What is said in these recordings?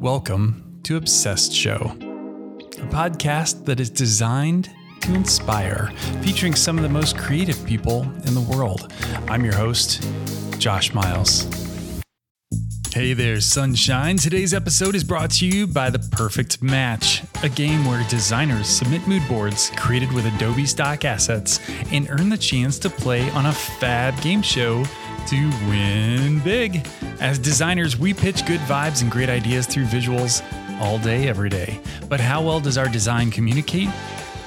Welcome to Obsessed Show, a podcast that is designed to inspire, featuring some of the most creative people in the world. I'm your host, Josh Miles. Hey there, sunshine. Today's episode is brought to you by The Perfect Match, a game where designers submit mood boards created with Adobe stock assets and earn the chance to play on a fab game show to win big. As designers, we pitch good vibes and great ideas through visuals all day, every day. But how well does our design communicate?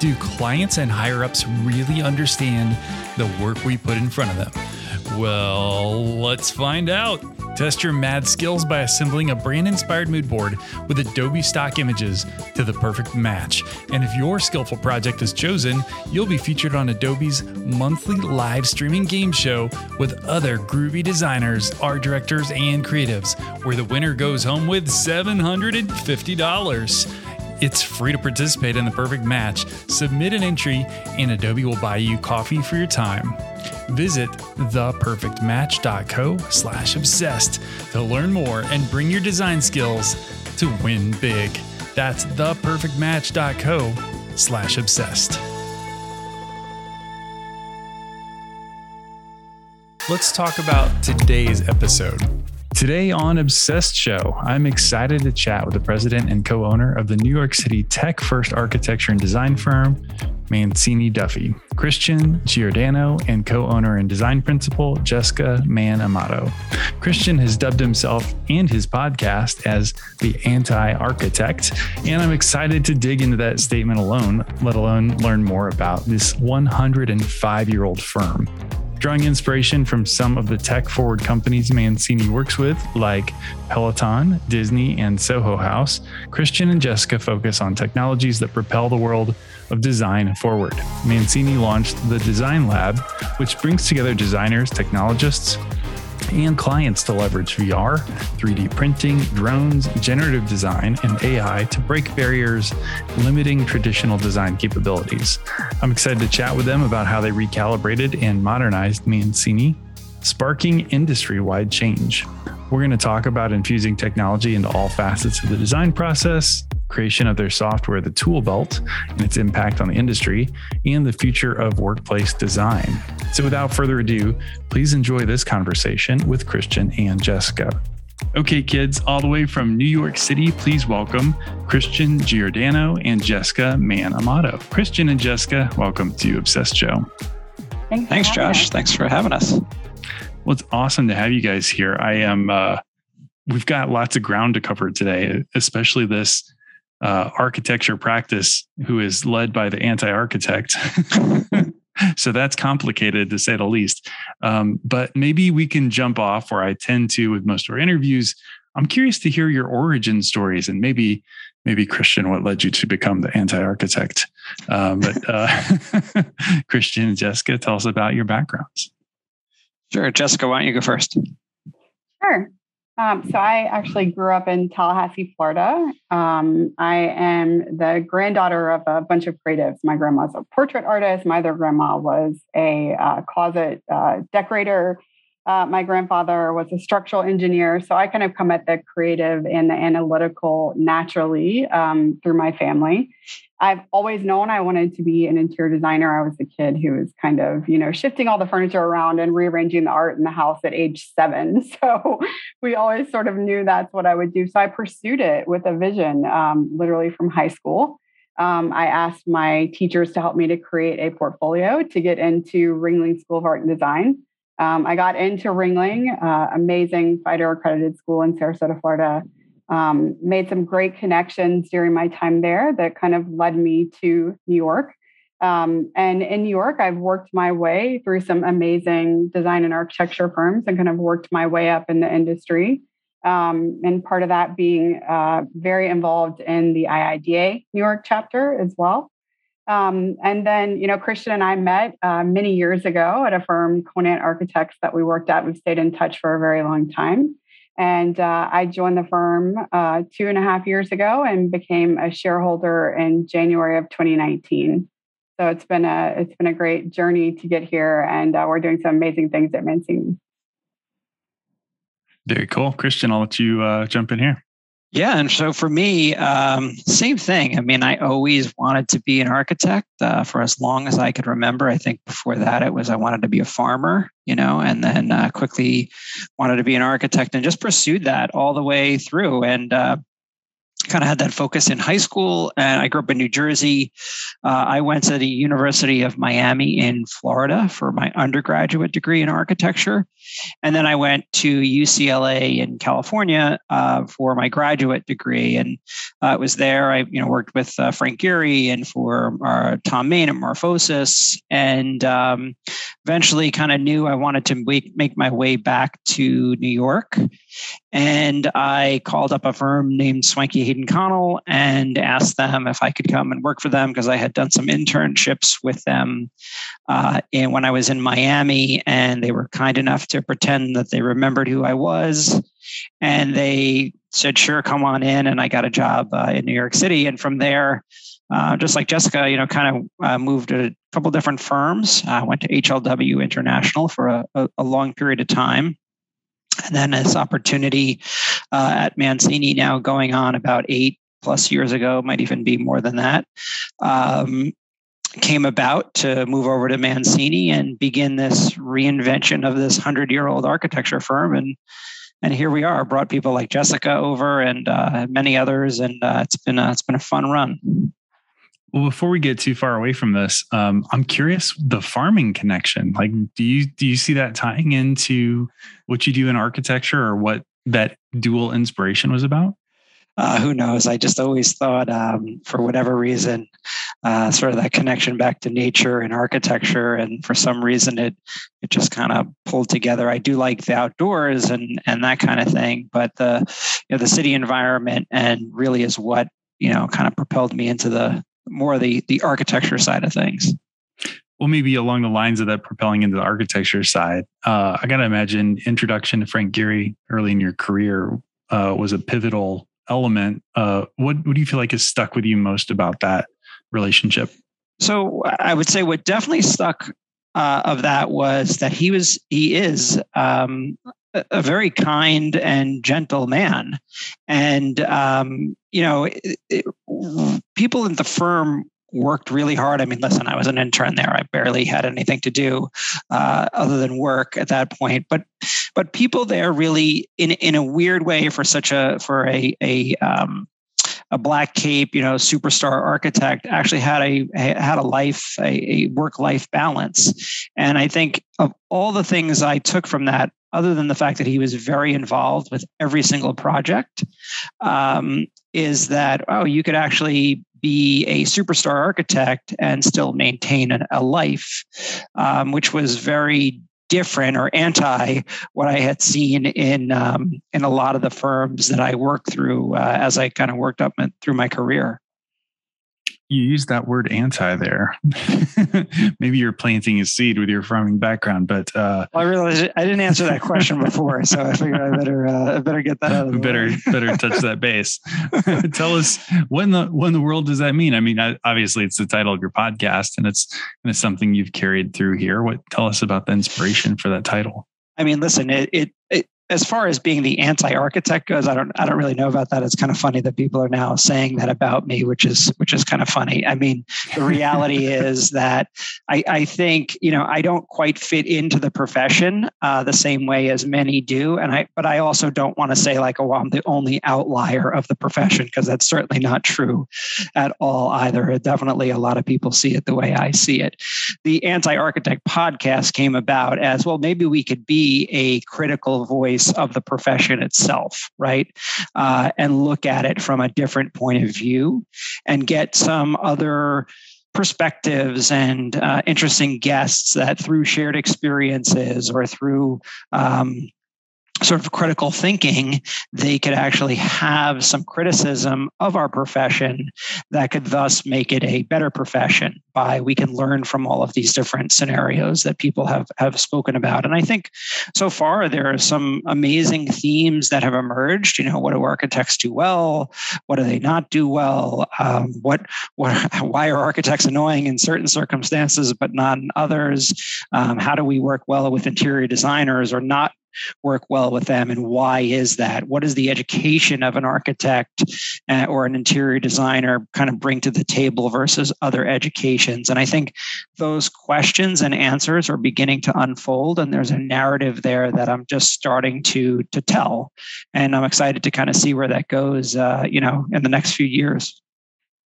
Do clients and higher ups really understand the work we put in front of them? Well, let's find out. Test your mad skills by assembling a brand inspired mood board with Adobe stock images to the perfect match. And if your skillful project is chosen, you'll be featured on Adobe's monthly live streaming game show with other groovy designers, art directors, and creatives, where the winner goes home with $750. It's free to participate in the perfect match. Submit an entry, and Adobe will buy you coffee for your time. Visit theperfectmatch.co slash obsessed to learn more and bring your design skills to win big. That's theperfectmatch.co slash obsessed. Let's talk about today's episode. Today on Obsessed Show, I'm excited to chat with the president and co owner of the New York City tech first architecture and design firm, Mancini Duffy, Christian Giordano, and co owner and design principal, Jessica Man Amato. Christian has dubbed himself and his podcast as the anti architect, and I'm excited to dig into that statement alone, let alone learn more about this 105 year old firm drawing inspiration from some of the tech forward companies Mancini works with, like Peloton, Disney, and Soho House, Christian and Jessica focus on technologies that propel the world of design forward. Mancini launched the Design Lab, which brings together designers, technologists, and clients to leverage VR, 3D printing, drones, generative design, and AI to break barriers limiting traditional design capabilities. I'm excited to chat with them about how they recalibrated and modernized Mancini, sparking industry wide change. We're going to talk about infusing technology into all facets of the design process, creation of their software, the tool belt, and its impact on the industry, and the future of workplace design. So, without further ado, please enjoy this conversation with Christian and Jessica. Okay, kids, all the way from New York City, please welcome Christian Giordano and Jessica Man Amato. Christian and Jessica, welcome to Obsessed Show. Thanks, Thanks Josh. Us. Thanks for having us. Well, it's awesome to have you guys here. I am. Uh, we've got lots of ground to cover today, especially this uh, architecture practice who is led by the anti-architect. so that's complicated to say the least. Um, but maybe we can jump off where I tend to with most of our interviews. I'm curious to hear your origin stories and maybe maybe Christian, what led you to become the anti-architect? Um, but uh, Christian and Jessica, tell us about your backgrounds. Sure, Jessica, why don't you go first? Sure. Um, so I actually grew up in Tallahassee, Florida. Um, I am the granddaughter of a bunch of creatives. My grandma's a portrait artist. My other grandma was a uh, closet uh, decorator. Uh, my grandfather was a structural engineer. So I kind of come at the creative and the analytical naturally um, through my family. I've always known I wanted to be an interior designer. I was a kid who was kind of, you know, shifting all the furniture around and rearranging the art in the house at age seven. So we always sort of knew that's what I would do. So I pursued it with a vision, um, literally from high school. Um, I asked my teachers to help me to create a portfolio to get into Ringling School of Art and Design. Um, I got into Ringling, uh, amazing FIDER accredited school in Sarasota, Florida. Um, made some great connections during my time there that kind of led me to New York. Um, and in New York, I've worked my way through some amazing design and architecture firms and kind of worked my way up in the industry. Um, and part of that being uh, very involved in the IIDA New York chapter as well. Um, and then, you know, Christian and I met uh, many years ago at a firm, Conant Architects, that we worked at. We've stayed in touch for a very long time. And uh, I joined the firm uh, two and a half years ago and became a shareholder in January of 2019. So it's been a it's been a great journey to get here, and uh, we're doing some amazing things at Mancini. Very cool, Christian. I'll let you uh, jump in here. Yeah, and so for me, um, same thing. I mean, I always wanted to be an architect uh, for as long as I could remember. I think before that, it was I wanted to be a farmer, you know, and then uh, quickly wanted to be an architect and just pursued that all the way through. And uh, kind of had that focus in high school and i grew up in new jersey. Uh, i went to the university of miami in florida for my undergraduate degree in architecture and then i went to ucla in california uh, for my graduate degree and uh, it was there i you know worked with uh, frank gehry and for uh, Thom Mayne at morphosis and um, eventually kind of knew i wanted to make my way back to new york and I called up a firm named Swanke Hayden Connell and asked them if I could come and work for them because I had done some internships with them uh, when I was in Miami. And they were kind enough to pretend that they remembered who I was. And they said, sure, come on in. And I got a job uh, in New York City. And from there, uh, just like Jessica, you know, kind of uh, moved to a couple different firms. I went to HLW International for a, a, a long period of time and then this opportunity uh, at Mancini now going on about eight plus years ago, might even be more than that, um, came about to move over to Mancini and begin this reinvention of this hundred year old architecture firm. And and here we are. Brought people like Jessica over and uh, many others, and uh, it's been a, it's been a fun run. Well, before we get too far away from this, um, I'm curious the farming connection. Like, do you do you see that tying into what you do in architecture, or what that dual inspiration was about? Uh, who knows? I just always thought, um, for whatever reason, uh, sort of that connection back to nature and architecture, and for some reason, it it just kind of pulled together. I do like the outdoors and and that kind of thing, but the you know the city environment and really is what you know kind of propelled me into the more of the the architecture side of things. Well, maybe along the lines of that propelling into the architecture side, uh, I got to imagine introduction to Frank Gehry early in your career uh, was a pivotal element. Uh, what what do you feel like has stuck with you most about that relationship? So I would say what definitely stuck uh, of that was that he was he is um, a very kind and gentle man. And, um, you know, it, it, people in the firm worked really hard. I mean, listen, I was an intern there. I barely had anything to do uh, other than work at that point. But but people there really, in in a weird way, for such a for a a um, a black cape, you know, superstar architect actually had a had a life, a, a work life balance. And I think of all the things I took from that, other than the fact that he was very involved with every single project, um, is that oh, you could actually be a superstar architect and still maintain an, a life, um, which was very different or anti what I had seen in um, in a lot of the firms that I worked through uh, as I kind of worked up through my career you use that word anti there. Maybe you're planting a seed with your farming background, but uh, well, I realized I didn't answer that question before, so I figured I better uh, I better get that out of the better way. better touch that base. Tell us when the when the world does that mean? I mean, obviously it's the title of your podcast, and it's and it's something you've carried through here. What tell us about the inspiration for that title? I mean, listen, it, it, it as far as being the anti-architect goes, I don't I don't really know about that. It's kind of funny that people are now saying that about me, which is which is kind of funny. I mean, the reality is that I, I think you know I don't quite fit into the profession uh, the same way as many do, and I but I also don't want to say like oh I'm the only outlier of the profession because that's certainly not true at all either. Definitely, a lot of people see it the way I see it. The anti-architect podcast came about as well. Maybe we could be a critical voice of the profession itself, right? Uh, and look at it from a different point of view and get some other perspectives and uh, interesting guests that through shared experiences or through um, sort of critical thinking, they could actually have some criticism of our profession that could thus make it a better profession by we can learn from all of these different scenarios that people have have spoken about. And I think so far there are some amazing themes that have emerged. You know, what do architects do well? What do they not do well? Um, what what why are architects annoying in certain circumstances but not in others? Um, how do we work well with interior designers or not work well with them and why is that what is the education of an architect uh, or an interior designer kind of bring to the table versus other educations and i think those questions and answers are beginning to unfold and there's a narrative there that i'm just starting to to tell and i'm excited to kind of see where that goes uh, you know in the next few years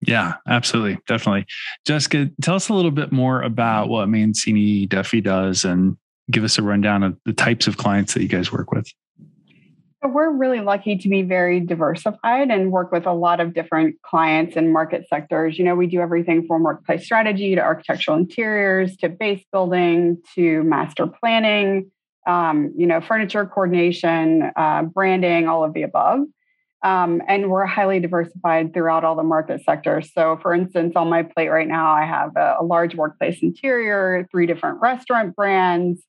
yeah, absolutely. Definitely. Jessica, tell us a little bit more about what Mancini Duffy does and give us a rundown of the types of clients that you guys work with. So we're really lucky to be very diversified and work with a lot of different clients and market sectors. You know, we do everything from workplace strategy to architectural interiors to base building to master planning, um, you know, furniture coordination, uh, branding, all of the above. Um, and we're highly diversified throughout all the market sectors. So, for instance, on my plate right now, I have a, a large workplace interior, three different restaurant brands,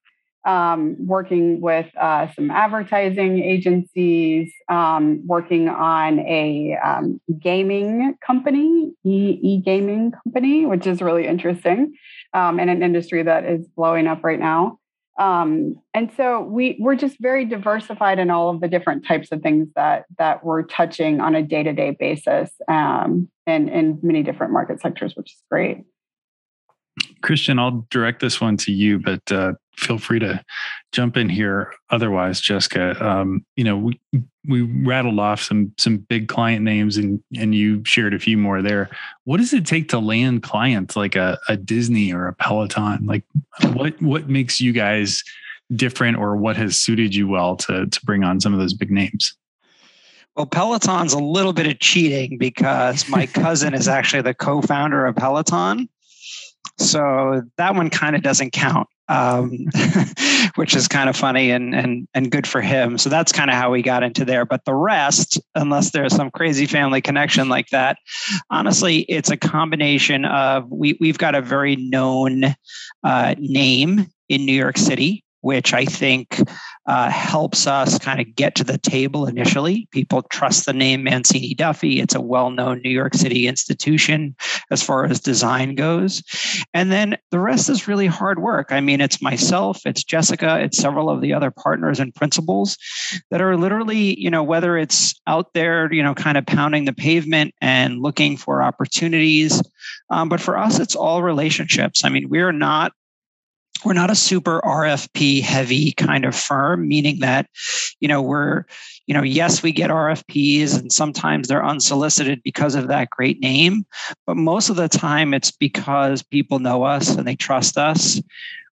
um, working with uh, some advertising agencies, um, working on a um, gaming company, e gaming company, which is really interesting um, in an industry that is blowing up right now. Um, and so we we're just very diversified in all of the different types of things that that we're touching on a day to day basis, um, and in many different market sectors, which is great. Christian, I'll direct this one to you, but uh, feel free to jump in here. Otherwise, Jessica, um, you know, we we rattled off some some big client names, and and you shared a few more there. What does it take to land clients like a, a Disney or a Peloton? Like, what what makes you guys different, or what has suited you well to to bring on some of those big names? Well, Peloton's a little bit of cheating because my cousin is actually the co-founder of Peloton. So that one kind of doesn't count, um, which is kind of funny and and and good for him. So that's kind of how we got into there. But the rest, unless there's some crazy family connection like that, honestly, it's a combination of we we've got a very known uh, name in New York City which I think uh, helps us kind of get to the table initially. People trust the name Mancini Duffy. It's a well known New York City institution as far as design goes. And then the rest is really hard work. I mean, it's myself, it's Jessica, it's several of the other partners and principals that are literally, you know, whether it's out there, you know, kind of pounding the pavement and looking for opportunities. Um, but for us, it's all relationships. I mean, we're not we're not a super RFP heavy kind of firm, meaning that, you know, we're, you know, yes, we get RFPs and sometimes they're unsolicited because of that great name, but most of the time it's because people know us and they trust us.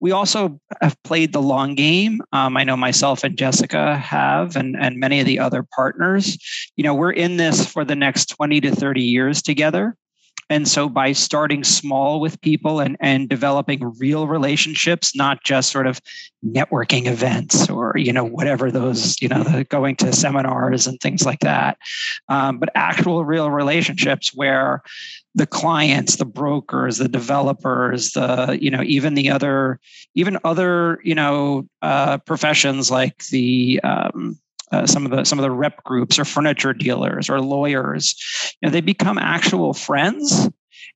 We also have played the long game. Um, I know myself and Jessica have, and, and many of the other partners. You know, we're in this for the next 20 to 30 years together. And so by starting small with people and, and developing real relationships, not just sort of networking events or, you know, whatever those, you know, the going to seminars and things like that, um, but actual real relationships where the clients the brokers the developers the you know even the other even other you know uh, professions like the um, uh, some of the some of the rep groups or furniture dealers or lawyers you know they become actual friends.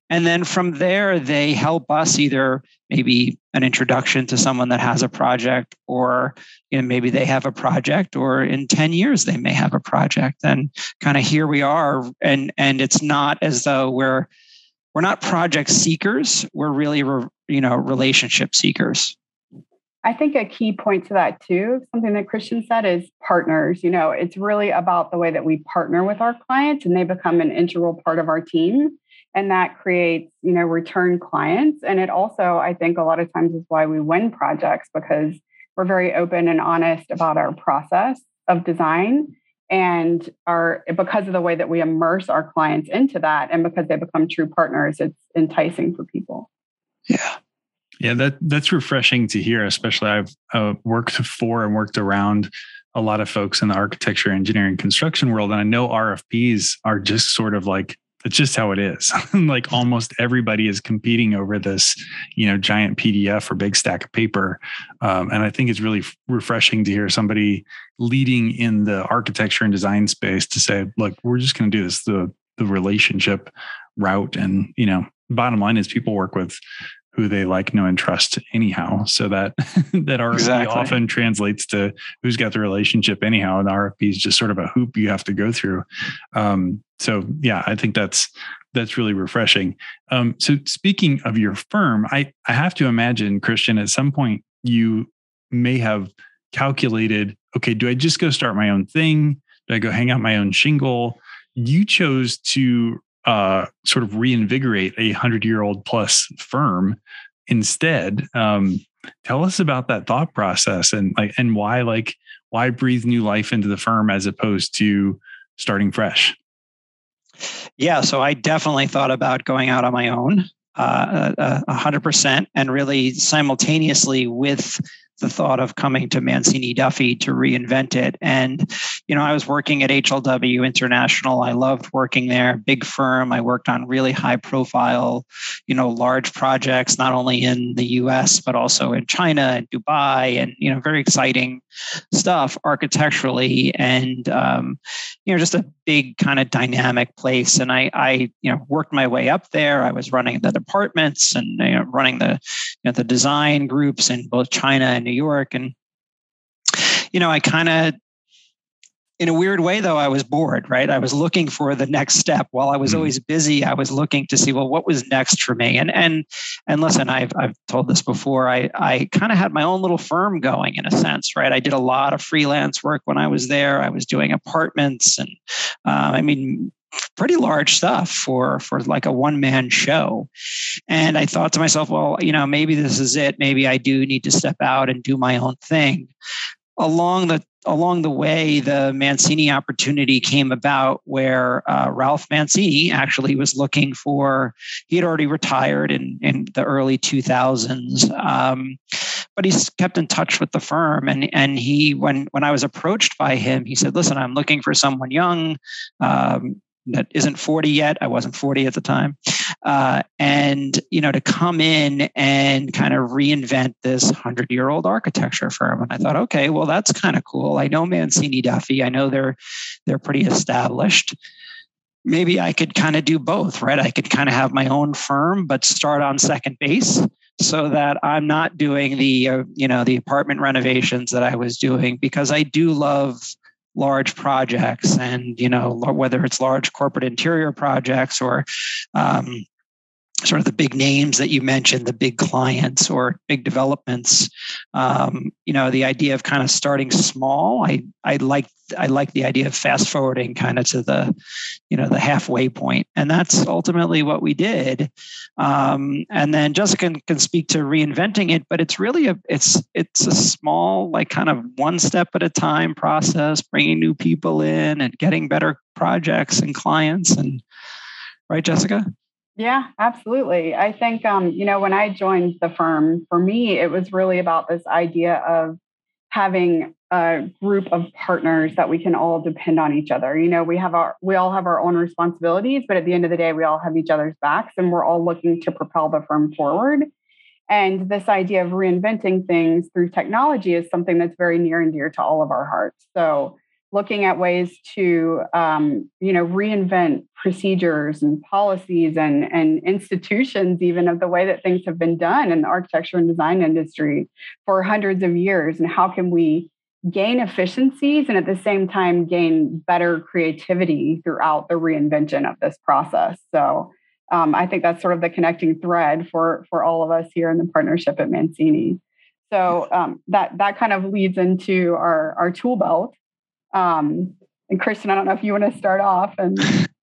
And then from there they help us either maybe an introduction to someone that has a project or you know maybe they have a project or in 10 years they may have a project. And kind of here we are and and it's not as though we're we're not project seekers. We're really you know relationship seekers I think a key point to that too, something that Christian said is partners. You know, it's really about the way that we partner with our clients and they become an integral part of our team. And that creates, you know, return clients. And it also, I think, a lot of times is why we win projects because we're very open and honest about our process of design and are because of the way that we immerse our clients into that and because they become true partners it's enticing for people yeah yeah, that that's refreshing to hear. Especially, I've uh, worked for and worked around a lot of folks in the architecture, engineering, construction world, and I know RFPs are just sort of like it's just how it is. like almost everybody is competing over this, you know, giant PDF or big stack of paper, um, and I think it's really refreshing to hear somebody leading in the architecture and design space to say, "Look, we're just going to do this the the relationship route," and you know, bottom line is people work with who they like, know, and trust anyhow. So that that RFP exactly. often translates to who's got the relationship anyhow. And the RFP is just sort of a hoop you have to go through. Um, so yeah, I think that's that's really refreshing. Um, so speaking of your firm, I I have to imagine Christian at some point you may have calculated, okay, do I just go start my own thing? Do I go hang out my own shingle? You chose to uh, sort of reinvigorate a hundred year old plus firm instead. Um, tell us about that thought process and like and why like why breathe new life into the firm as opposed to starting fresh. Yeah, so I definitely thought about going out on my own, uh, uh a hundred percent, and really simultaneously with the thought of coming to Mancini Duffy to reinvent it. And, you know, I was working at HLW International. I loved working there, big firm. I worked on really high profile, you know, large projects, not only in the US, but also in China and Dubai and, you know, very exciting stuff architecturally and, um, you know, just a big kind of dynamic place. And I, I, you know, worked my way up there. I was running the departments and you know, running the, you know, the design groups in both China and New York. And, you know, I kind of, in a weird way, though, I was bored, right? I was looking for the next step. While I was mm. always busy, I was looking to see, well, what was next for me? And and and listen, I've I've told this before. I I kind of had my own little firm going in a sense, right? I did a lot of freelance work when I was there. I was doing apartments, and uh, I mean, pretty large stuff for for like a one man show and i thought to myself well you know maybe this is it maybe i do need to step out and do my own thing along the along the way the mancini opportunity came about where uh, ralph mancini actually was looking for he had already retired in in the early 2000s um, but he's kept in touch with the firm and and he when when i was approached by him he said listen i'm looking for someone young um, that isn't 40 yet. I wasn't 40 at the time. Uh, and, you know, to come in and kind of reinvent this 100 year old architecture firm. And I thought, okay, well, that's kind of cool. I know Mancini Duffy. I know they're, they're pretty established. Maybe I could kind of do both, right? I could kind of have my own firm, but start on second base so that I'm not doing the, uh, you know, the apartment renovations that I was doing because I do love large projects and you know whether it's large corporate interior projects or um, sort of the big names that you mentioned, the big clients or big developments. Um, you know, the idea of kind of starting small. I I like I like the idea of fast forwarding kind of to the, you know, the halfway point, and that's ultimately what we did. Um, and then Jessica can, can speak to reinventing it, but it's really a it's it's a small like kind of one step at a time process, bringing new people in and getting better projects and clients and right, Jessica. Yeah, absolutely. I think, um, you know, when I joined the firm, for me, it was really about this idea of having a group of partners that we can all depend on each other. You know, we have our, we all have our own responsibilities, but at the end of the day, we all have each other's backs and we're all looking to propel the firm forward. And this idea of reinventing things through technology is something that's very near and dear to all of our hearts. So, looking at ways to um, you know reinvent procedures and policies and, and institutions even of the way that things have been done in the architecture and design industry for hundreds of years and how can we gain efficiencies and at the same time gain better creativity throughout the reinvention of this process. So um, i think that's sort of the connecting thread for for all of us here in the partnership at mancini. So um, that that kind of leads into our our tool belt um, and Christian, I don't know if you want to start off and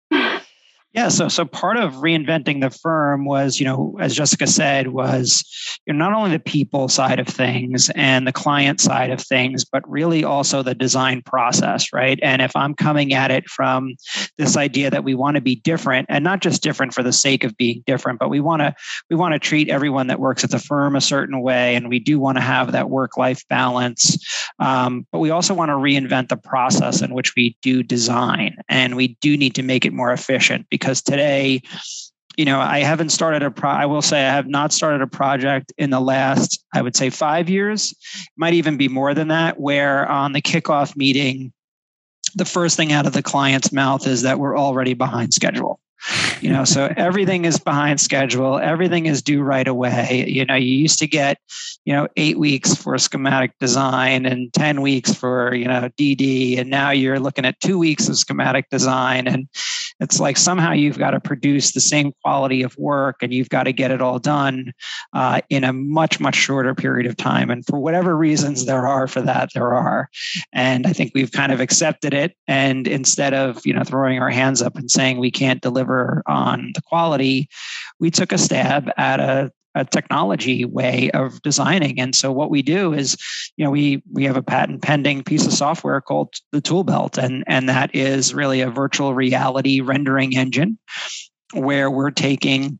yeah, so so part of reinventing the firm was, you know, as Jessica said, was you know, not only the people side of things and the client side of things, but really also the design process, right? And if I'm coming at it from this idea that we want to be different, and not just different for the sake of being different, but we want to we want to treat everyone that works at the firm a certain way, and we do want to have that work life balance. Um, but we also want to reinvent the process in which we do design, and we do need to make it more efficient because because today you know i haven't started a pro i will say i have not started a project in the last i would say five years. Might even be more than that where on the kickoff meeting the first thing out of the client's mouth is that we're already behind schedule. You know so everything is behind schedule. Everything is due right away. You know you used to get you know eight weeks for schematic design and 10 weeks for you know dd and now you're looking at two weeks of schematic design. And it's like somehow you've got to produce the same quality of work and you've got to get it all done uh, in a much much shorter period of time. And for whatever reasons there are for that there are. And i think we've kind of accepted it. And instead of you know throwing our hands up and saying we can't deliver on the quality we took a stab at a a technology way of designing. And so what we do is, you know, we we have a patent pending piece of software called the Tool Belt, and and that is really a virtual reality rendering engine where we're taking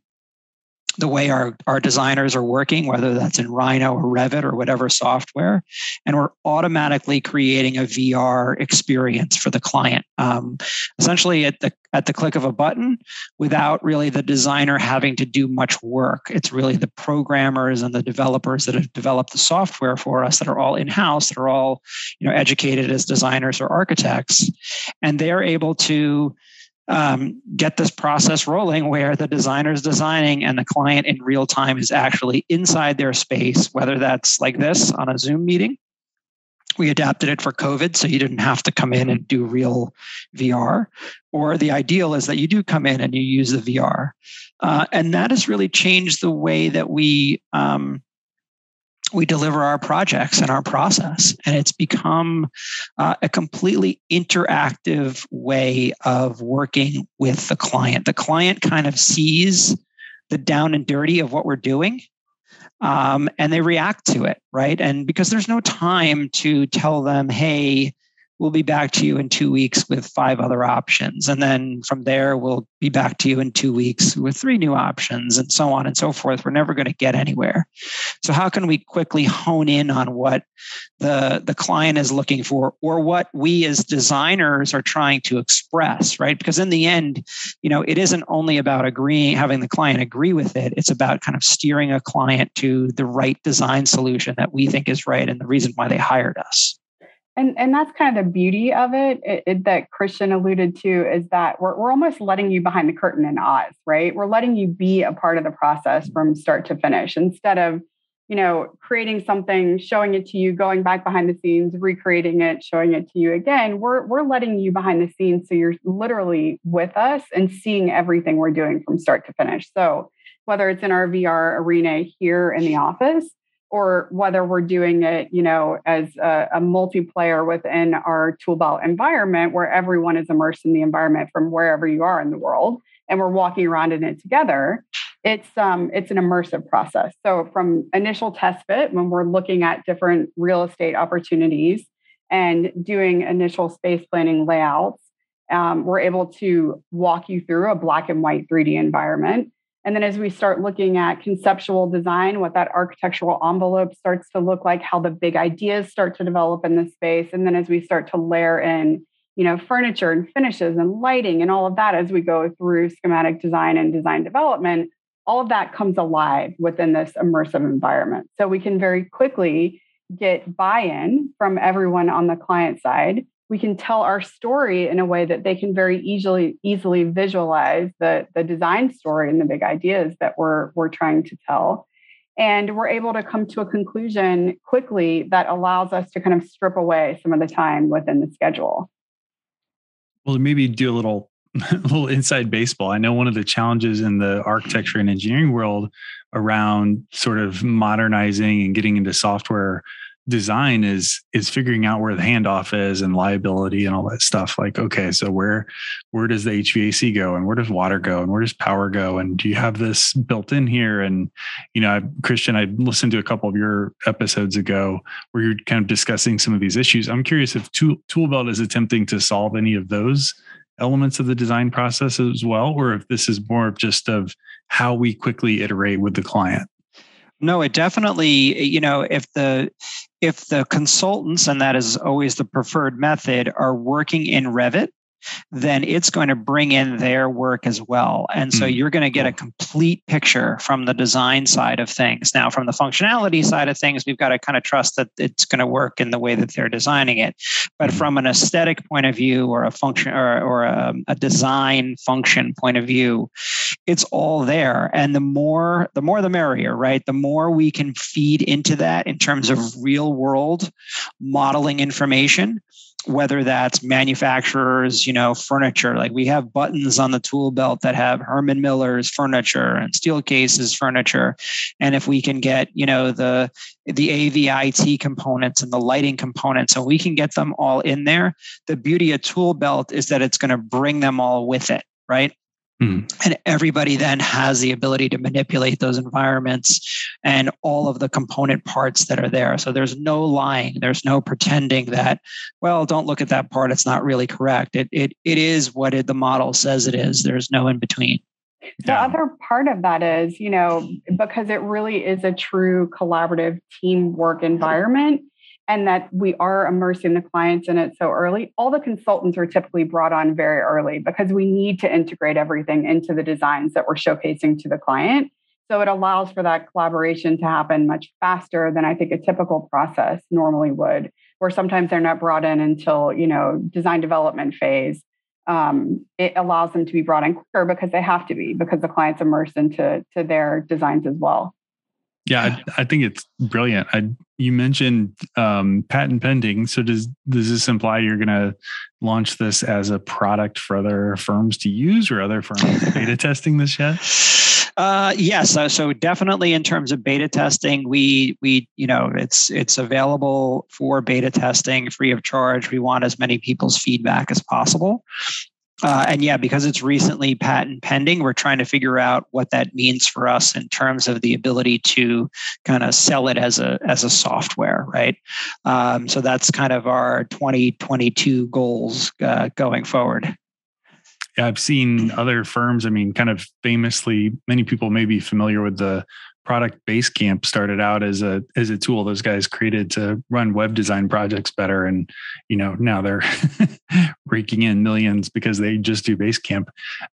the way our, our designers are working, whether that's in Rhino or Revit or whatever software. And we're automatically creating a VR experience for the client. Um, essentially at the at the click of a button without really the designer having to do much work. It's really the programmers and the developers that have developed the software for us that are all in-house, that are all, you know, educated as designers or architects. And they're able to um, get this process rolling where the designer is designing and the client in real time is actually inside their space, whether that's like this on a Zoom meeting. We adapted it for COVID, so you didn't have to come in and do real VR. Or the ideal is that you do come in and you use the VR. Uh, and that has really changed the way that we um, we deliver our projects and our process. And it's become uh, a completely interactive way of working with the client. The client kind of sees the down and dirty of what we're doing. Um, and they react to it, right? And because there's no time to tell them, hey, we'll be back to you in two weeks with five other options. And then from there, we'll be back to you in two weeks with three new options and so on and so forth. We're never going to get anywhere. So how can we quickly hone in on what the, the client is looking for or what we as designers are trying to express, right? Because in the end, you know, it isn't only about agreeing, having the client agree with it. It's about kind of steering a client to the right design solution that we think is right and the reason why they hired us. And, and that's kind of the beauty of it, it, it, that Christian alluded to is that we're, we're almost letting you behind the curtain in Oz, right? We're letting you be a part of the process from start to finish instead of, you know, creating something, showing it to you, going back behind the scenes, recreating it, showing it to you again. We're, we're letting you behind the scenes. So you're literally with us and seeing everything we're doing from start to finish. So whether it's in our VR arena here in the office, or whether we're doing it, you know, as a, a multiplayer within our tool belt environment where everyone is immersed in the environment from wherever you are in the world and we're walking around in it together. It's um it's an immersive process. So from initial test fit, when we're looking at different real estate opportunities and doing initial space planning layouts, um, we're able to walk you through a black and white 3D environment and then as we start looking at conceptual design, what that architectural envelope starts to look like, how the big ideas start to develop in the space. And then as we start to layer in, you know, furniture and finishes and lighting and all of that as we go through schematic design and design development, all of that comes alive within this immersive environment. So we can very quickly get buy-in from everyone on the client side we can tell our story in a way that they can very easily easily visualize the the design story and the big ideas that we're we're trying to tell. And we're able to come to a conclusion quickly that allows us to kind of strip away some of the time within the schedule. Well maybe do a little a little inside baseball i know one of the challenges in the architecture and engineering world around sort of modernizing and getting into software design is is figuring out where the handoff is and liability and all that stuff. Like okay so where where does the hvac go and where does water go and where does power go? And do you have this built in here? And you know I, christian i listened to a couple of your episodes ago where you're kind of discussing some of these issues. I'm curious if tool, toolbelt is attempting to solve any of those elements of the design process as well or if this is more of just of how we quickly iterate with the client? No it definitely you know if the if the consultants and that is always the preferred method are working in revit then it's going to bring in their work as well. And so mm. you're going to get a complete picture from the design side of things. Now, from the functionality side of things, we've got to kind of trust that it's going to work in the way that they're designing it. But mm. from an aesthetic point of view or a function or, or a, a design function point of view, it's all there. And the more, the more the merrier, right? The more we can feed into that in terms of real world modeling information whether that's manufacturers, you know, furniture. Like we have buttons on the tool belt that have Herman Miller's furniture and Steelcase's furniture. And if we can get, you know, the the AVIT components and the lighting components, and we can get them all in there, the beauty of tool belt is that it's going to bring them all with it, right? Mm. And everybody then has the ability to manipulate those environments and all of the component parts that are there. So there's no lying, there's no pretending that, well, don't look at that part, it's not really correct. It it it is what it, the model says it is. There's no in between. The yeah. other part of that is, you know, because it really is a true collaborative teamwork environment, and that we are immersing the clients in it so early, all the consultants are typically brought on very early because we need to integrate everything into the designs that we're showcasing to the client. So it allows for that collaboration to happen much faster than I think a typical process normally would, where sometimes they're not brought in until, you know, design development phase. Um, it allows them to be brought in quicker because they have to be because the client's immersed into to their designs as well. Yeah, I, I, think it's brilliant. I, you mentioned um, patent pending. So does does this imply you're going to launch this as a product for other firms to use, or other firms beta testing this yet? Uh, yes, uh, so definitely in terms of beta testing, we we you know it's it's available for beta testing free of charge. We want as many people's feedback as possible. Uh, and yeah, because it's recently patent pending, we're trying to figure out what that means for us in terms of the ability to kind of sell it as a as a software, right? Um, so that's kind of our 2022 goals uh, going forward. Yeah, I've seen other firms. I mean, kind of famously, many people may be familiar with the product Basecamp started out as a as a tool those guys created to run web design projects better. And you know now they're raking in millions because they just do Basecamp.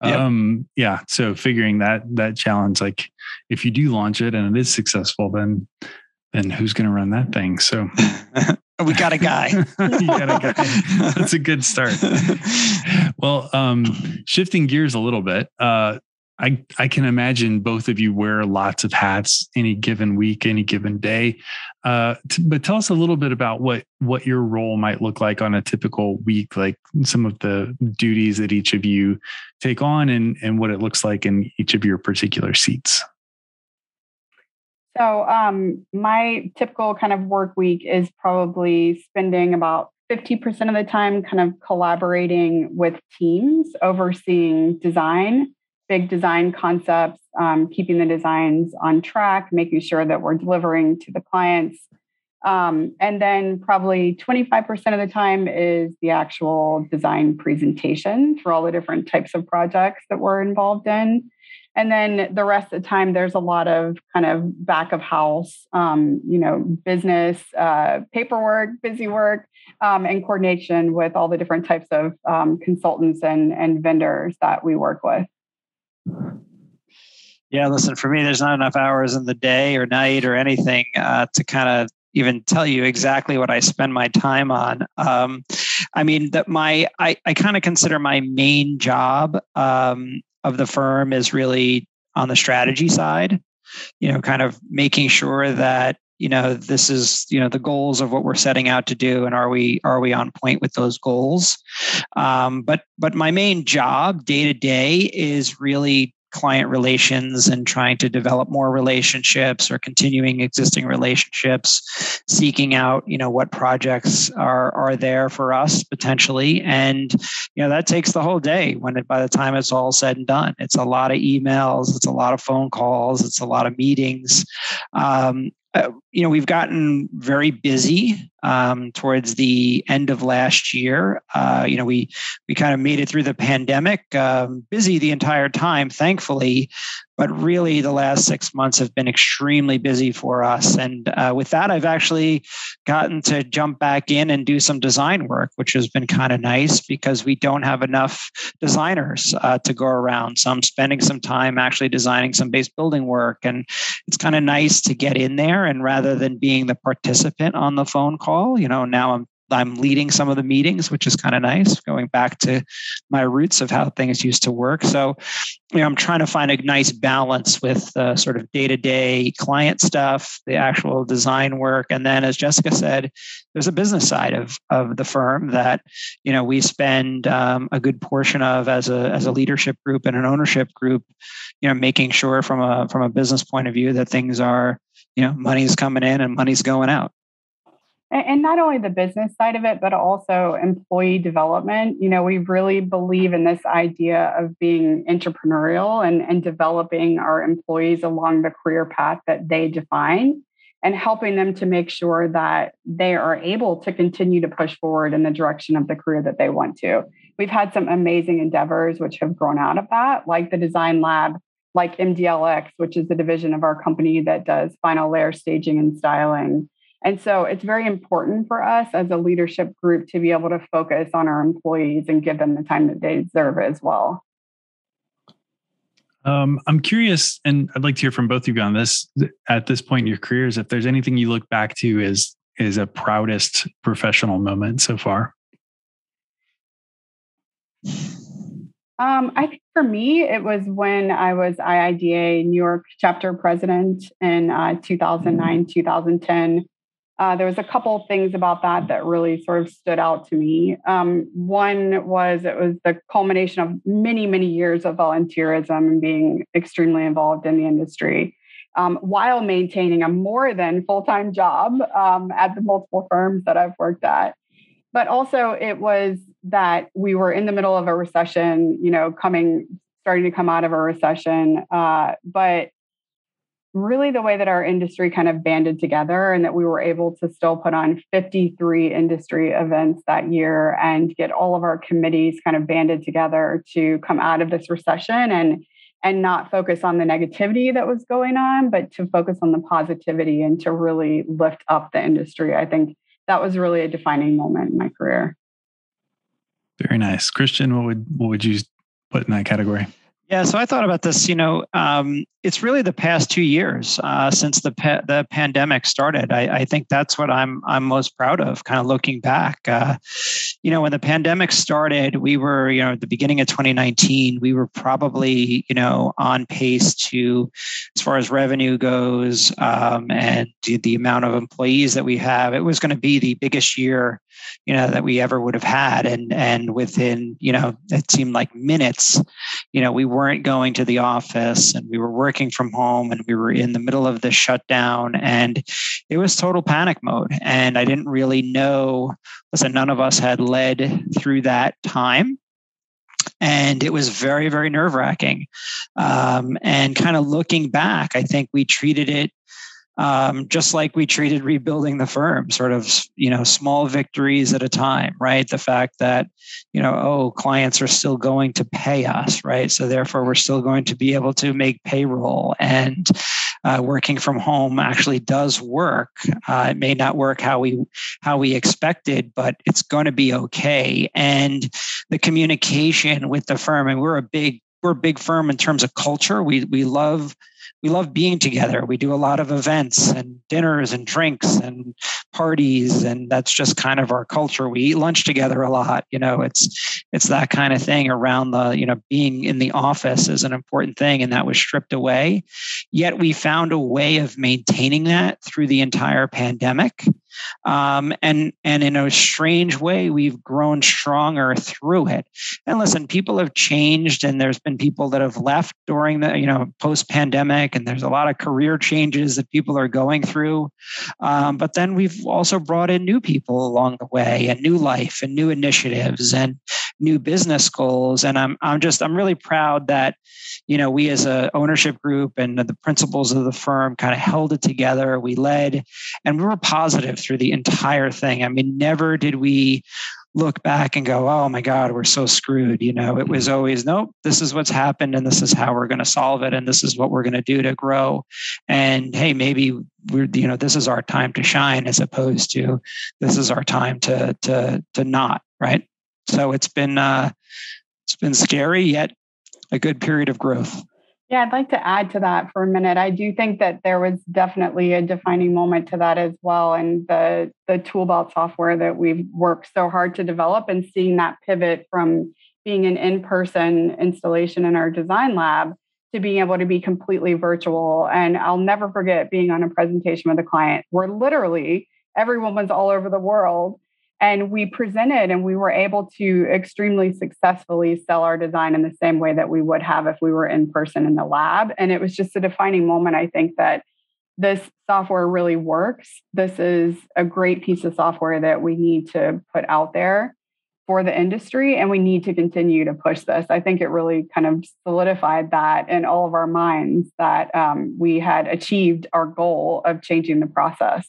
Yep. um yeah so figuring that that challenge like if you do launch it and it is successful then then who's going to run that thing? So we got a guy. You got a guy. That's a good start. Well um shifting gears a little bit uh I, I can imagine both of you wear lots of hats any given week, any given day. Uh, t- but tell us a little bit about what what your role might look like on a typical week, like some of the duties that each of you take on, and and what it looks like in each of your particular seats. So, um, my typical kind of work week is probably spending about 50% of the time kind of collaborating with teams, overseeing design big design concepts, um, keeping the designs on track, making sure that we're delivering to the clients. Um, and then probably 25% of the time is the actual design presentation for all the different types of projects that we're involved in. And then the rest of the time, there's a lot of kind of back of house, um, you know, business, uh, paperwork, busy work, um, and coordination with all the different types of um, consultants and, and vendors that we work with. Yeah, listen, for me, there's not enough hours in the day or night or anything uh, to kind of even tell you exactly what I spend my time on. Um, I mean, that my I, I kind of consider my main job um, of the firm is really on the strategy side. You know, kind of making sure that you know this is you know the goals of what we're setting out to do and are we are we on point with those goals? Um, but but my main job day to day is really client relations and trying to develop more relationships or continuing existing relationships seeking out you know what projects are are there for us potentially. And you know that takes the whole day when it, by the time it's all said and done. It's a lot of emails it's a lot of phone calls it's a lot of meetings. Um, uh, you know we've gotten very busy um, towards the end of last year. Uh, you know, we we kind of made it through the pandemic, um, busy the entire time, thankfully, but really the last six months have been extremely busy for us. And uh, with that, I've actually gotten to jump back in and do some design work, which has been kind of nice because we don't have enough designers uh, to go around. So I'm spending some time actually designing some base building work, and it's kind of nice to get in there and rather than being the participant on the phone call, you know, now I'm I'm leading some of the meetings, which is kind of nice, going back to my roots of how things used to work. So, you know, I'm trying to find a nice balance with uh, sort of day to day client stuff, the actual design work, and then, as Jessica said, there's a business side of of the firm that you know we spend um, a good portion of as a as a leadership group and an ownership group, you know, making sure from a from a business point of view that things are you know money's coming in and money's going out and not only the business side of it but also employee development. You know we really believe in this idea of being entrepreneurial and, and developing our employees along the career path that they define and helping them to make sure that they are able to continue to push forward in the direction of the career that they want to. We've had some amazing endeavors which have grown out of that like the design lab like mdlx which is the division of our company that does final layer staging and styling and so it's very important for us as a leadership group to be able to focus on our employees and give them the time that they deserve as well. Um, I'm curious, and I'd like to hear from both of you on this at this point in your careers. If there's anything you look back to as is a proudest professional moment so far. Um, I think for me, it was when I was IIDA New York chapter president in uh, 2009, 2010. Uh, there was a couple things about that that really sort of stood out to me. Um, one was it was the culmination of many, many years of volunteerism and being extremely involved in the industry, um, while maintaining a more than full time job um, at the multiple firms that I've worked at. But also, it was that we were in the middle of a recession, you know, coming, starting to come out of a recession. Uh, but really the way that our industry kind of banded together and that we were able to still put on 53 industry events that year and get all of our committees kind of banded together to come out of this recession and and not focus on the negativity that was going on but to focus on the positivity and to really lift up the industry. I think that was really a defining moment in my career. Very nice. Christian what would what would you put in that category yeah, so I thought about this. You know, um, it's really the past two years uh, since the pa- the pandemic started. I, I, think that's what I'm I'm most proud of. Kind of looking back, uh, you know, when the pandemic started, we were you know at the beginning of 2019, we were probably you know on pace to, as far as revenue goes, um, and the, the amount of employees that we have, it was going to be the biggest year you know that we ever would have had. And and within you know it seemed like minutes you know we weren't going to the office and we were working from home and we were in the middle of the shutdown. And it was total panic mode. And i didn't really know listen none of us had led through that time. And it was very very nerve wracking um, and kind of looking back i think we treated it um, just like we treated rebuilding the firm, sort of, you know, small victories at a time, right? The fact that, you know, oh, clients are still going to pay us, right? So therefore, we're still going to be able to make payroll and uh, working from home actually does work. Uh, it may not work how we how we expected, but it's going to be okay. And the communication with the firm, and we're a big we're a big firm in terms of culture. We we love we love being together. We do a lot of events and dinners and drinks and parties, and that's just kind of our culture. We eat lunch together a lot. You know, it's it's that kind of thing around the you know being in the office is an important thing, and that was stripped away. Yet we found a way of maintaining that through the entire pandemic. Um, and and in a strange way, we've grown stronger through it. And listen, people have changed, and there's been people that have left during the you know post pandemic pandemic, and there's a lot of career changes that people are going through. Um, but then we've also brought in new people along the way, and new life, and new initiatives, and new business goals. And I'm I'm just I'm really proud that you know we as a ownership group and the principals of the firm kind of held it together. We led, and we were positive through the entire thing. I mean, never did we look back and go, oh my God, we're so screwed. You know, it was always, nope, this is what's happened and this is how we're going to solve it. And this is what we're going to do to grow. And hey, maybe we're, you know, this is our time to shine as opposed to this is our time to, to, to not, right? So it's been, uh, it's been scary yet a good period of growth. Yeah, I'd like to add to that for a minute. I do think that there was definitely a defining moment to that as well. And the the toolbelt software that we've worked so hard to develop and seeing that pivot from being an in-person installation in our design lab to being able to be completely virtual. And I'll never forget being on a presentation with a client where literally everyone was all over the world and we presented and we were able to extremely successfully sell our design in the same way that we would have if we were in person in the lab. And it was just a defining moment, I think, that this software really works. This is a great piece of software that we need to put out there for the industry and we need to continue to push this i think it really kind of solidified that in all of our minds that um, we had achieved our goal of changing the process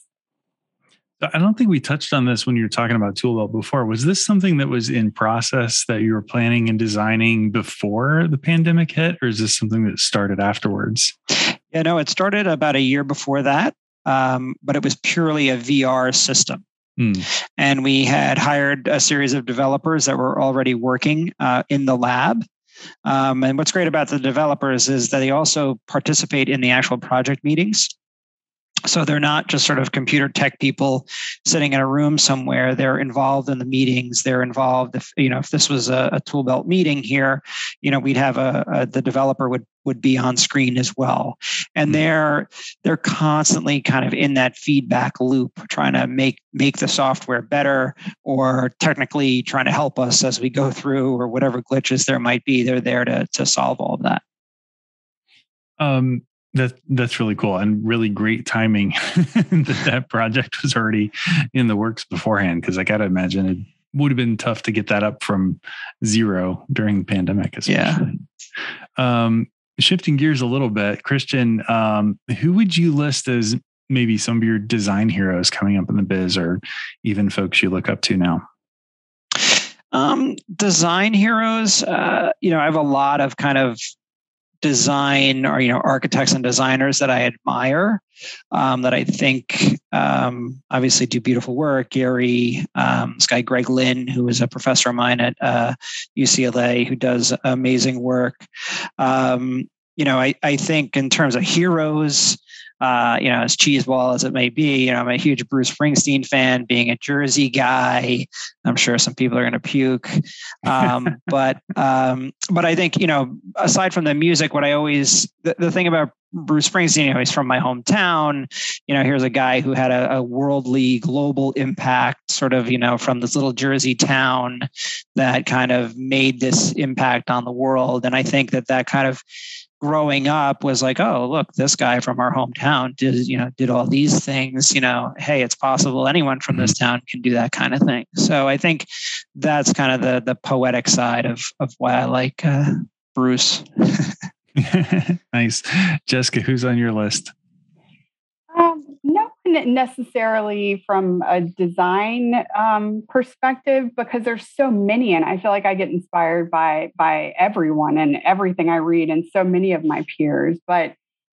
I don't think we touched on this when you were talking about Toolbelt before. Was this something that was in process that you were planning and designing before the pandemic hit, or is this something that started afterwards? Yeah, no, it started about a year before that, um, but it was purely a VR system. Mm. And we had hired a series of developers that were already working uh, in the lab. Um, and what's great about the developers is that they also participate in the actual project meetings. So they're not just sort of computer tech people sitting in a room somewhere. They're involved in the meetings. They're involved. If you know, if this was a, a tool belt meeting here, you know, we'd have a, a, the developer would would be on screen as well. And mm-hmm. they're they're constantly kind of in that feedback loop, trying to make make the software better, or technically trying to help us as we go through, or whatever glitches there might be. They're there to to solve all of that. Um, that that's really cool and really great timing that that project was already in the works beforehand because I got to imagine it would have been tough to get that up from zero during the pandemic. Especially. Yeah. Um, shifting gears a little bit, Christian, um, who would you list as maybe some of your design heroes coming up in the biz, or even folks you look up to now? Um, design heroes, uh, you know, I have a lot of kind of design or you know architects and designers that I admire um, that I think um, obviously do beautiful work. Gary, um, this guy Greg Lynn, who is a professor of mine at uh, UCLA, who does amazing work. Um, you know, I, I think in terms of heroes, uh, you know, as cheeseball as it may be, you know, I'm a huge Bruce Springsteen fan, being a Jersey guy. I'm sure some people are going to puke. Um, but, um, but I think, you know, aside from the music, what I always, the, the thing about Bruce Springsteen, you know, he's from my hometown. You know, here's a guy who had a, a, worldly, global impact, sort of, you know, from this little Jersey town that kind of made this impact on the world. And I think that that kind of growing up was like, oh, look, this guy from our hometown did, you know, did all these things, you know, hey, it's possible anyone from this mm-hmm. town can do that kind of thing. So I think that's kind of the the poetic side of of why I like uh, Bruce. nice. Jessica, who's on your list? Necessarily from a design um, perspective because there's so many, and I feel like I get inspired by by everyone and everything I read, and so many of my peers. But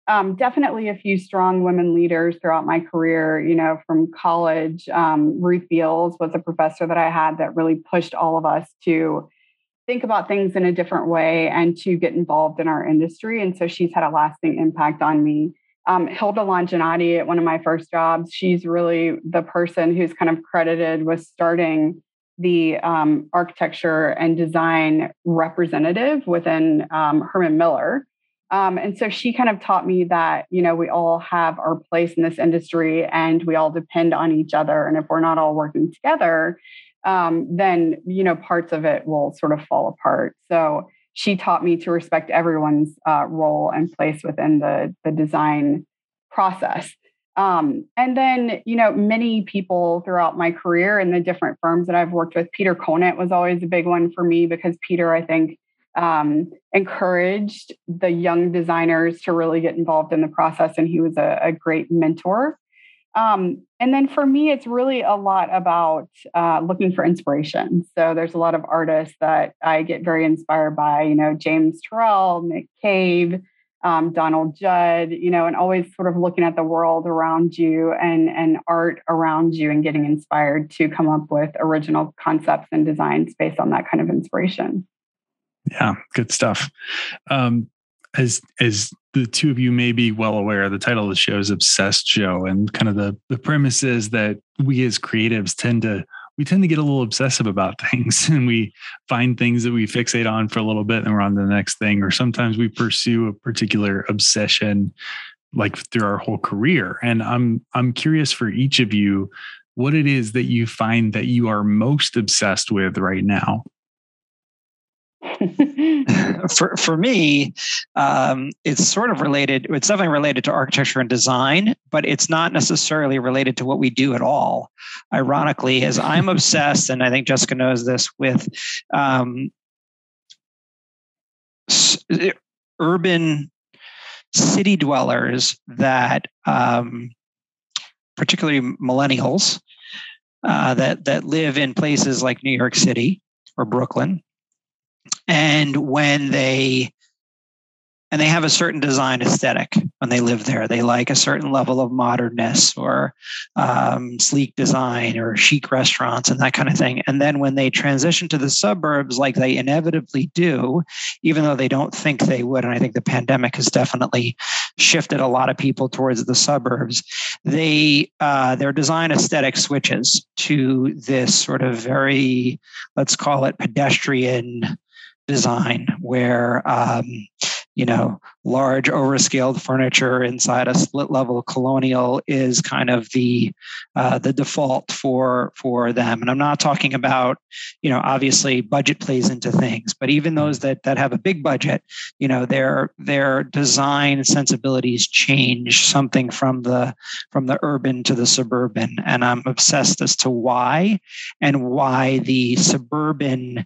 um, definitely a few strong women leaders throughout my career. You know, from college, um, Ruth Beals was a professor that I had that really pushed all of us to think about things in a different way and to get involved in our industry. And so she's had a lasting impact on me um, Hilda Longinotti at one of my first jobs, she's really the person who's kind of credited with starting the um, architecture and design representative within um, Herman Miller. Um, and so she kind of taught me that, you know, we all have our place in this industry and we all depend on each other. And if we're not all working together, um, then, you know, parts of it will sort of fall apart. So she taught me to respect everyone's uh, role and place within the, the design process. Um, and then, you know, many people throughout my career in the different firms that I've worked with, Peter Conant was always a big one for me because Peter, I think, um, encouraged the young designers to really get involved in the process, and he was a, a great mentor. Um, and then for me, it's really a lot about uh, looking for inspiration. So there's a lot of artists that I get very inspired by, you know, James Turrell, Nick Cave, um, Donald Judd, you know, and always sort of looking at the world around you and, and art around you and getting inspired to come up with original concepts and designs based on that kind of inspiration. Yeah, good stuff. Um, as as the two of you may be well aware, the title of the show is Obsessed Show, and kind of the the premise is that we as creatives tend to we tend to get a little obsessive about things and we find things that we fixate on for a little bit and we're on to the next thing or sometimes we pursue a particular obsession like through our whole career. And i'm i'm curious for each of you what it is that you find that you are most obsessed with right now for for me, um, it's sort of related. It's definitely related to architecture and design, but it's not necessarily related to what we do at all. Ironically, as I'm obsessed, and I think Jessica knows this, with um, urban city dwellers that, um, particularly millennials, uh, that that live in places like New York City or Brooklyn and when they and they have a certain design aesthetic when they live there. They like a certain level of modernness or um, sleek design or chic restaurants and that kind of thing. And then when they transition to the suburbs, like they inevitably do, even though they don't think they would, and I think the pandemic has definitely shifted a lot of people towards the suburbs, they uh, their design aesthetic switches to this sort of very, let's call it pedestrian design where um, you know large overscaled furniture inside a split level colonial is kind of the uh, the default for for them and i'm not talking about you know obviously budget plays into things but even mm-hmm. those that that have a big budget you know their their design sensibilities change something from the from the urban to the suburban and i'm obsessed as to why and why the suburban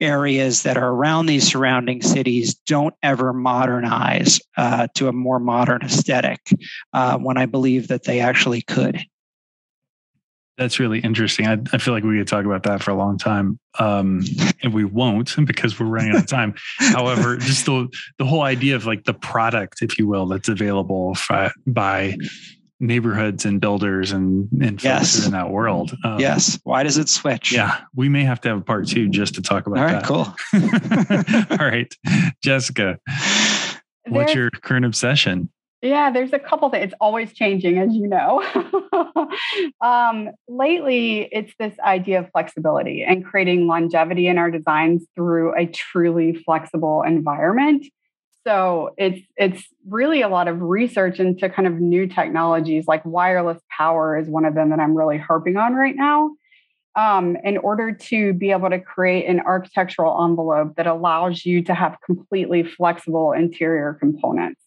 areas that are around these surrounding cities don't ever modernize uh, to a more modern aesthetic uh, when I believe that they actually could. That's really interesting. I, I, feel like we could talk about that for a long time, um, and we won't because we're running out of time. However, just the the whole idea of like the product, if you will, that's available by neighborhoods and builders and, and yes. folks in that world. Um, yes. Why does it switch? Yeah. We may have to have a part two just to talk about All right, that. cool. All right. Jessica, what's there's, your current obsession? Yeah, there's a couple things. It's always changing, as you know. um, lately, it's this idea of flexibility and creating longevity in our designs through a truly flexible environment. So it's it's really a lot of research into kind of new technologies like wireless power is one of them that I'm really harping on right now. Um, in order to be able to create an architectural envelope that allows you to have completely flexible interior components.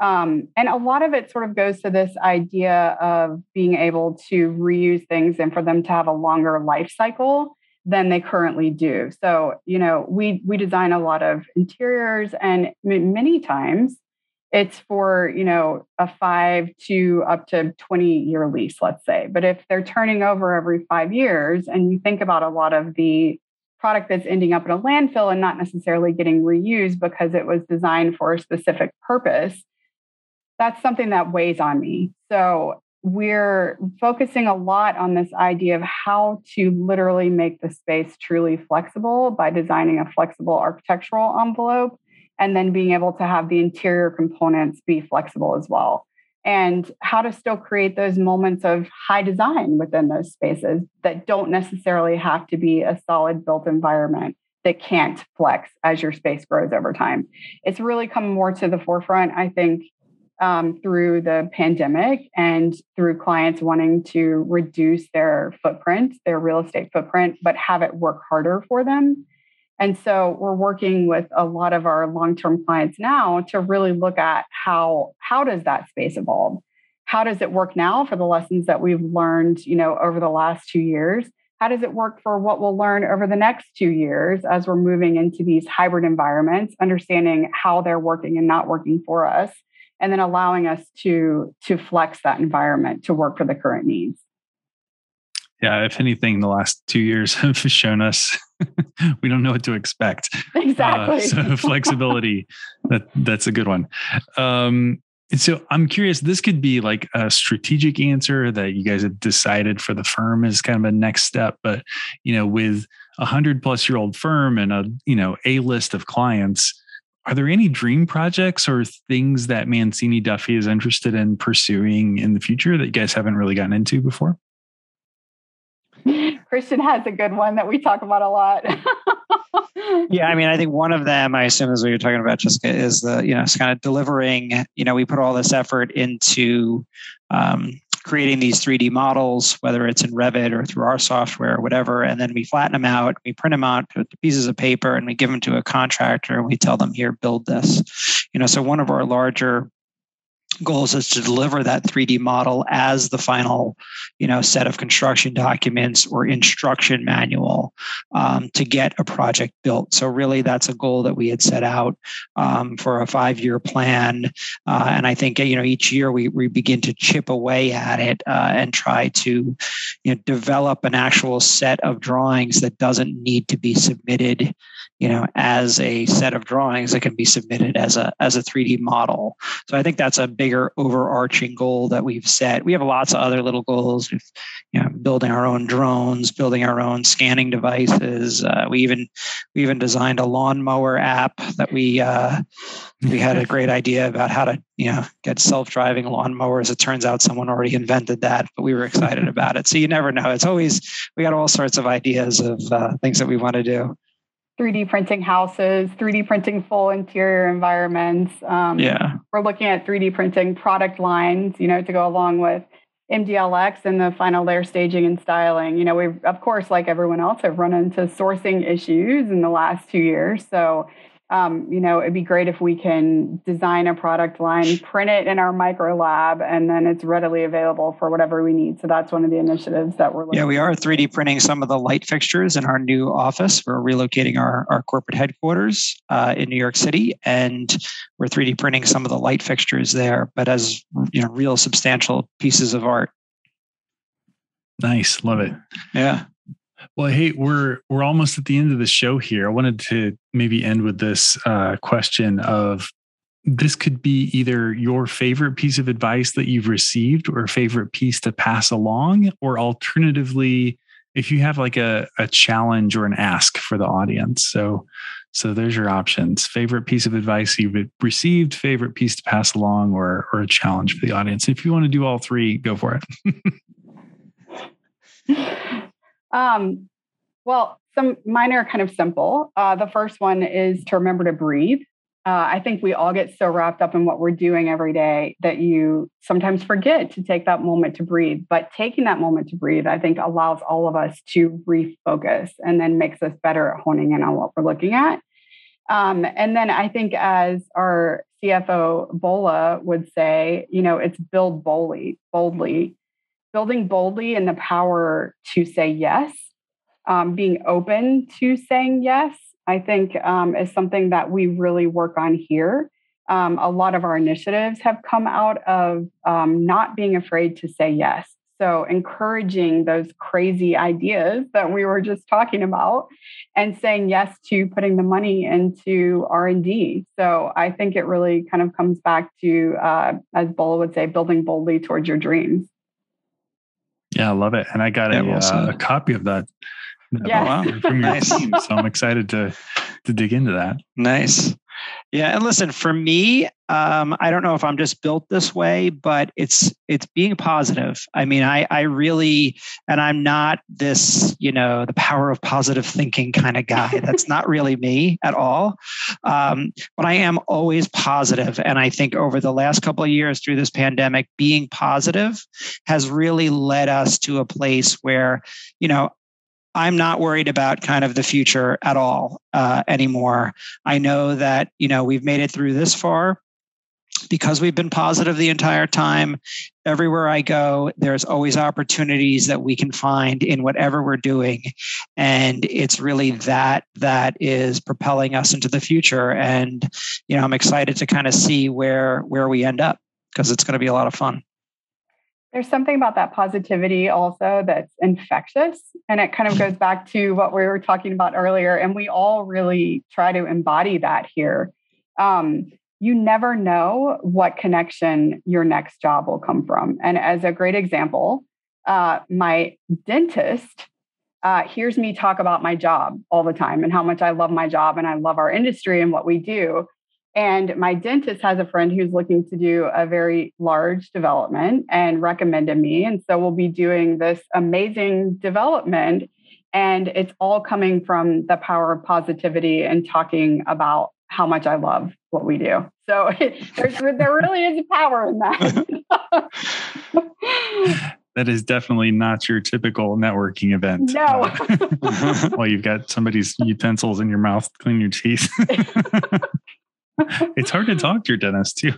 Um, and a lot of it sort of goes to this idea of being able to reuse things and for them to have a longer life cycle than they currently do. So, you know, we we design a lot of interiors and many times it's for, you know, a 5 to up to 20 year lease, let's say. But if they're turning over every 5 years and you think about a lot of the product that's ending up in a landfill and not necessarily getting reused because it was designed for a specific purpose, that's something that weighs on me. So we're focusing a lot on this idea of how to literally make the space truly flexible by designing a flexible architectural envelope and then being able to have the interior components be flexible as well. And how to still create those moments of high design within those spaces that don't necessarily have to be a solid built environment that can't flex as your space grows over time. It's really come more to the forefront, I think, um, through the pandemic and through clients wanting to reduce their footprint, their real estate footprint, but have it work harder for them. And so we're working with a lot of our long-term clients now to really look at how how does that space evolve? How does it work now for the lessons that we've learned, you know, over the last 2 years? How does it work for what we'll learn over the next 2 years as we're moving into these hybrid environments, understanding how they're working and not working for us, and then allowing us to to flex that environment to work for the current needs yeah, if anything, the last two years have shown us we don't know what to expect. Exactly. Uh, so flexibility, that that's a good one. Um, so I'm curious. This could be like a strategic answer that you guys have decided for the firm is kind of a next step. But you know, with a hundred plus year old firm and a you know a list of clients, are there any dream projects or things that Mancini Duffy is interested in pursuing in the future that you guys haven't really gotten into before? Christian has a good one that we talk about a lot. yeah, I mean, I think one of them, I assume, is what you're talking about, Jessica, is the you know, it's kind of delivering. You know, we put all this effort into um, creating these 3D models, whether it's in Revit or through our software or whatever, and then we flatten them out, we print them out to pieces of paper, and we give them to a contractor, and we tell them, "Here, build this." You know, so one of our larger goals is to deliver that 3D model as the final, you know, set of construction documents or instruction manual um, to get a project built. So really, that's a goal that we had set out um, for a five-year plan, uh, and I think you know each year we we begin to chip away at it uh, and try to, you know, develop an actual set of drawings that doesn't need to be submitted you know as a set of drawings that can be submitted as a as a 3d model so i think that's a bigger overarching goal that we've set. We have lots of other little goals with you know building our own drones building our own scanning devices. Uh, we even we even designed a lawnmower app that we uh, we had a great idea about how to you know get self-driving lawnmowers. It turns out someone already invented that but we were excited about it. So you never know. It's always we got all sorts of ideas of uh, things that we want to do 3D printing houses, 3D printing full interior environments. Um, yeah. We're looking at 3D printing product lines, you know, to go along with MDLX and the final layer staging and styling. You know, we've, of course, like everyone else, have run into sourcing issues in the last two years. So um, you know, it'd be great if we can design a product line, print it in our micro lab, and then it's readily available for whatever we need. So that's one of the initiatives that we're looking. Yeah, we are 3D printing some of the light fixtures in our new office. We're relocating our, our corporate headquarters uh, in New York City, and we're 3D printing some of the light fixtures there, but as you know, real substantial pieces of art. Nice, love it. Yeah. Well, hey, we're we're almost at the end of the show here. I wanted to maybe end with this uh, question of this could be either your favorite piece of advice that you've received or favorite piece to pass along, or alternatively, if you have like a, a challenge or an ask for the audience. So so there's your options. Favorite piece of advice you've received, favorite piece to pass along, or or a challenge for the audience. If you want to do all three, go for it. Um, well, some mine are kind of simple. Uh, the first one is to remember to breathe. Uh, I think we all get so wrapped up in what we're doing every day that you sometimes forget to take that moment to breathe. But taking that moment to breathe, I think, allows all of us to refocus and then makes us better at honing in on what we're looking at. Um, and then I think, as our CFO Bola would say, you know, it's build boldly, boldly building boldly and the power to say yes, um, being open to saying yes, I think um, is something that we really work on here. Um, a lot of our initiatives have come out of um, not being afraid to say yes. So encouraging those crazy ideas that we were just talking about and saying yes to putting the money into R&D. So I think it really kind of comes back to, uh, as Bola would say, building boldly towards your dreams. Yeah, I love it. And I got yeah, a, uh, a copy of that. Yeah. From your nice. team. So I'm excited to to dig into that. Nice. Yeah, and listen, for me, um, I don't know if I'm just built this way, but it's it's being positive. I mean, I I really, and I'm not this, you know, the power of positive thinking kind of guy. That's not really me at all. Um, but I am always positive, and I think over the last couple of years through this pandemic, being positive has really led us to a place where, you know, I'm not worried about kind of the future at all uh, anymore. I know that you know we've made it through this far because we've been positive the entire time. Everywhere I go, there's always opportunities that we can find in whatever we're doing, and it's really that that is propelling us into the future. And you know, I'm excited to kind of see where where we end up because it's going to be a lot of fun. There's something about that positivity also that's infectious. And it kind of goes back to what we were talking about earlier. And we all really try to embody that here. Um, you never know what connection your next job will come from. And as a great example, uh, my dentist uh, hears me talk about my job all the time and how much I love my job and I love our industry and what we do. And my dentist has a friend who's looking to do a very large development and recommended me. And so we'll be doing this amazing development. And it's all coming from the power of positivity and talking about how much I love what we do. So there's, there really is a power in that. that is definitely not your typical networking event. No. Uh, well, you've got somebody's utensils in your mouth, clean your teeth it's hard to talk to your dentist too.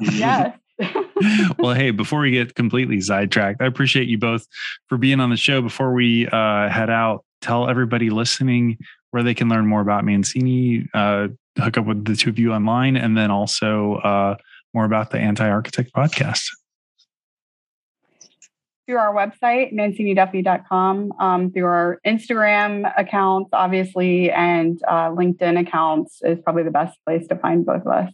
yes. well, hey, before we get completely sidetracked, I appreciate you both for being on the show. Before we uh, head out, tell everybody listening where they can learn more about Mancini, uh, hook up with the two of you online, and then also uh, more about the Anti Architect podcast through our website, manciniduffy.com, um, through our Instagram accounts, obviously, and uh, LinkedIn accounts is probably the best place to find both of us.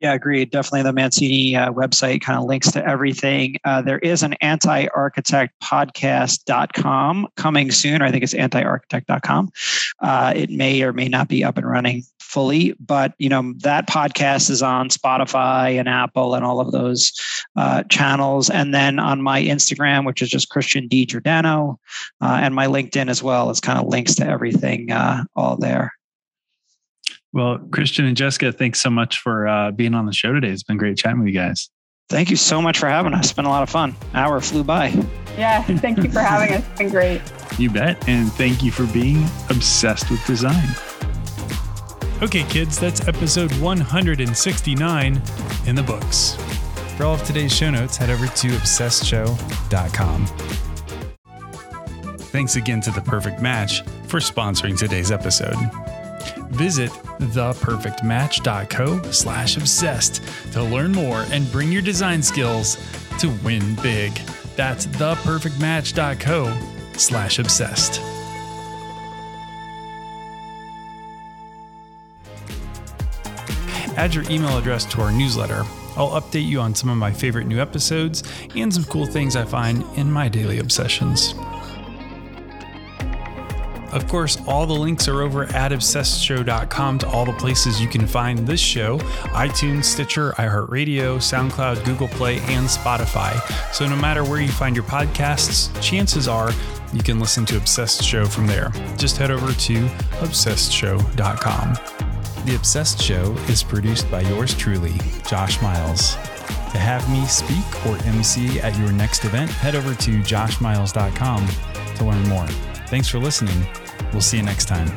Yeah, agreed. Definitely the Mancini uh, website kind of links to everything. Uh, there is an anti-architect podcast.com coming soon. or I think it's anti-architect.com. Uh, it may or may not be up and running fully, but you know that podcast is on Spotify and Apple and all of those uh, channels, and then on my Instagram, which is just Christian D Giordano, uh, and my LinkedIn as well, is kind of links to everything uh, all there. Well, Christian and Jessica, thanks so much for uh, being on the show today. It's been great chatting with you guys. Thank you so much for having us. It's been a lot of fun. An hour flew by. Yeah, thank you for having us. It's been great. You bet. And thank you for being obsessed with design. Okay, kids, that's episode 169 in the books. For all of today's show notes, head over to obsessedshow.com. Thanks again to The Perfect Match for sponsoring today's episode. Visit theperfectmatch.co slash obsessed to learn more and bring your design skills to win big. That's theperfectmatch.co slash obsessed. Add your email address to our newsletter. I'll update you on some of my favorite new episodes and some cool things I find in my daily obsessions. Of course, all the links are over at obsessedshow.com to all the places you can find this show iTunes, Stitcher, iHeartRadio, SoundCloud, Google Play, and Spotify. So no matter where you find your podcasts, chances are you can listen to Obsessed Show from there. Just head over to obsessedshow.com. The Obsessed Show is produced by yours truly, Josh Miles. To have me speak or MC at your next event, head over to joshmiles.com to learn more. Thanks for listening. We'll see you next time.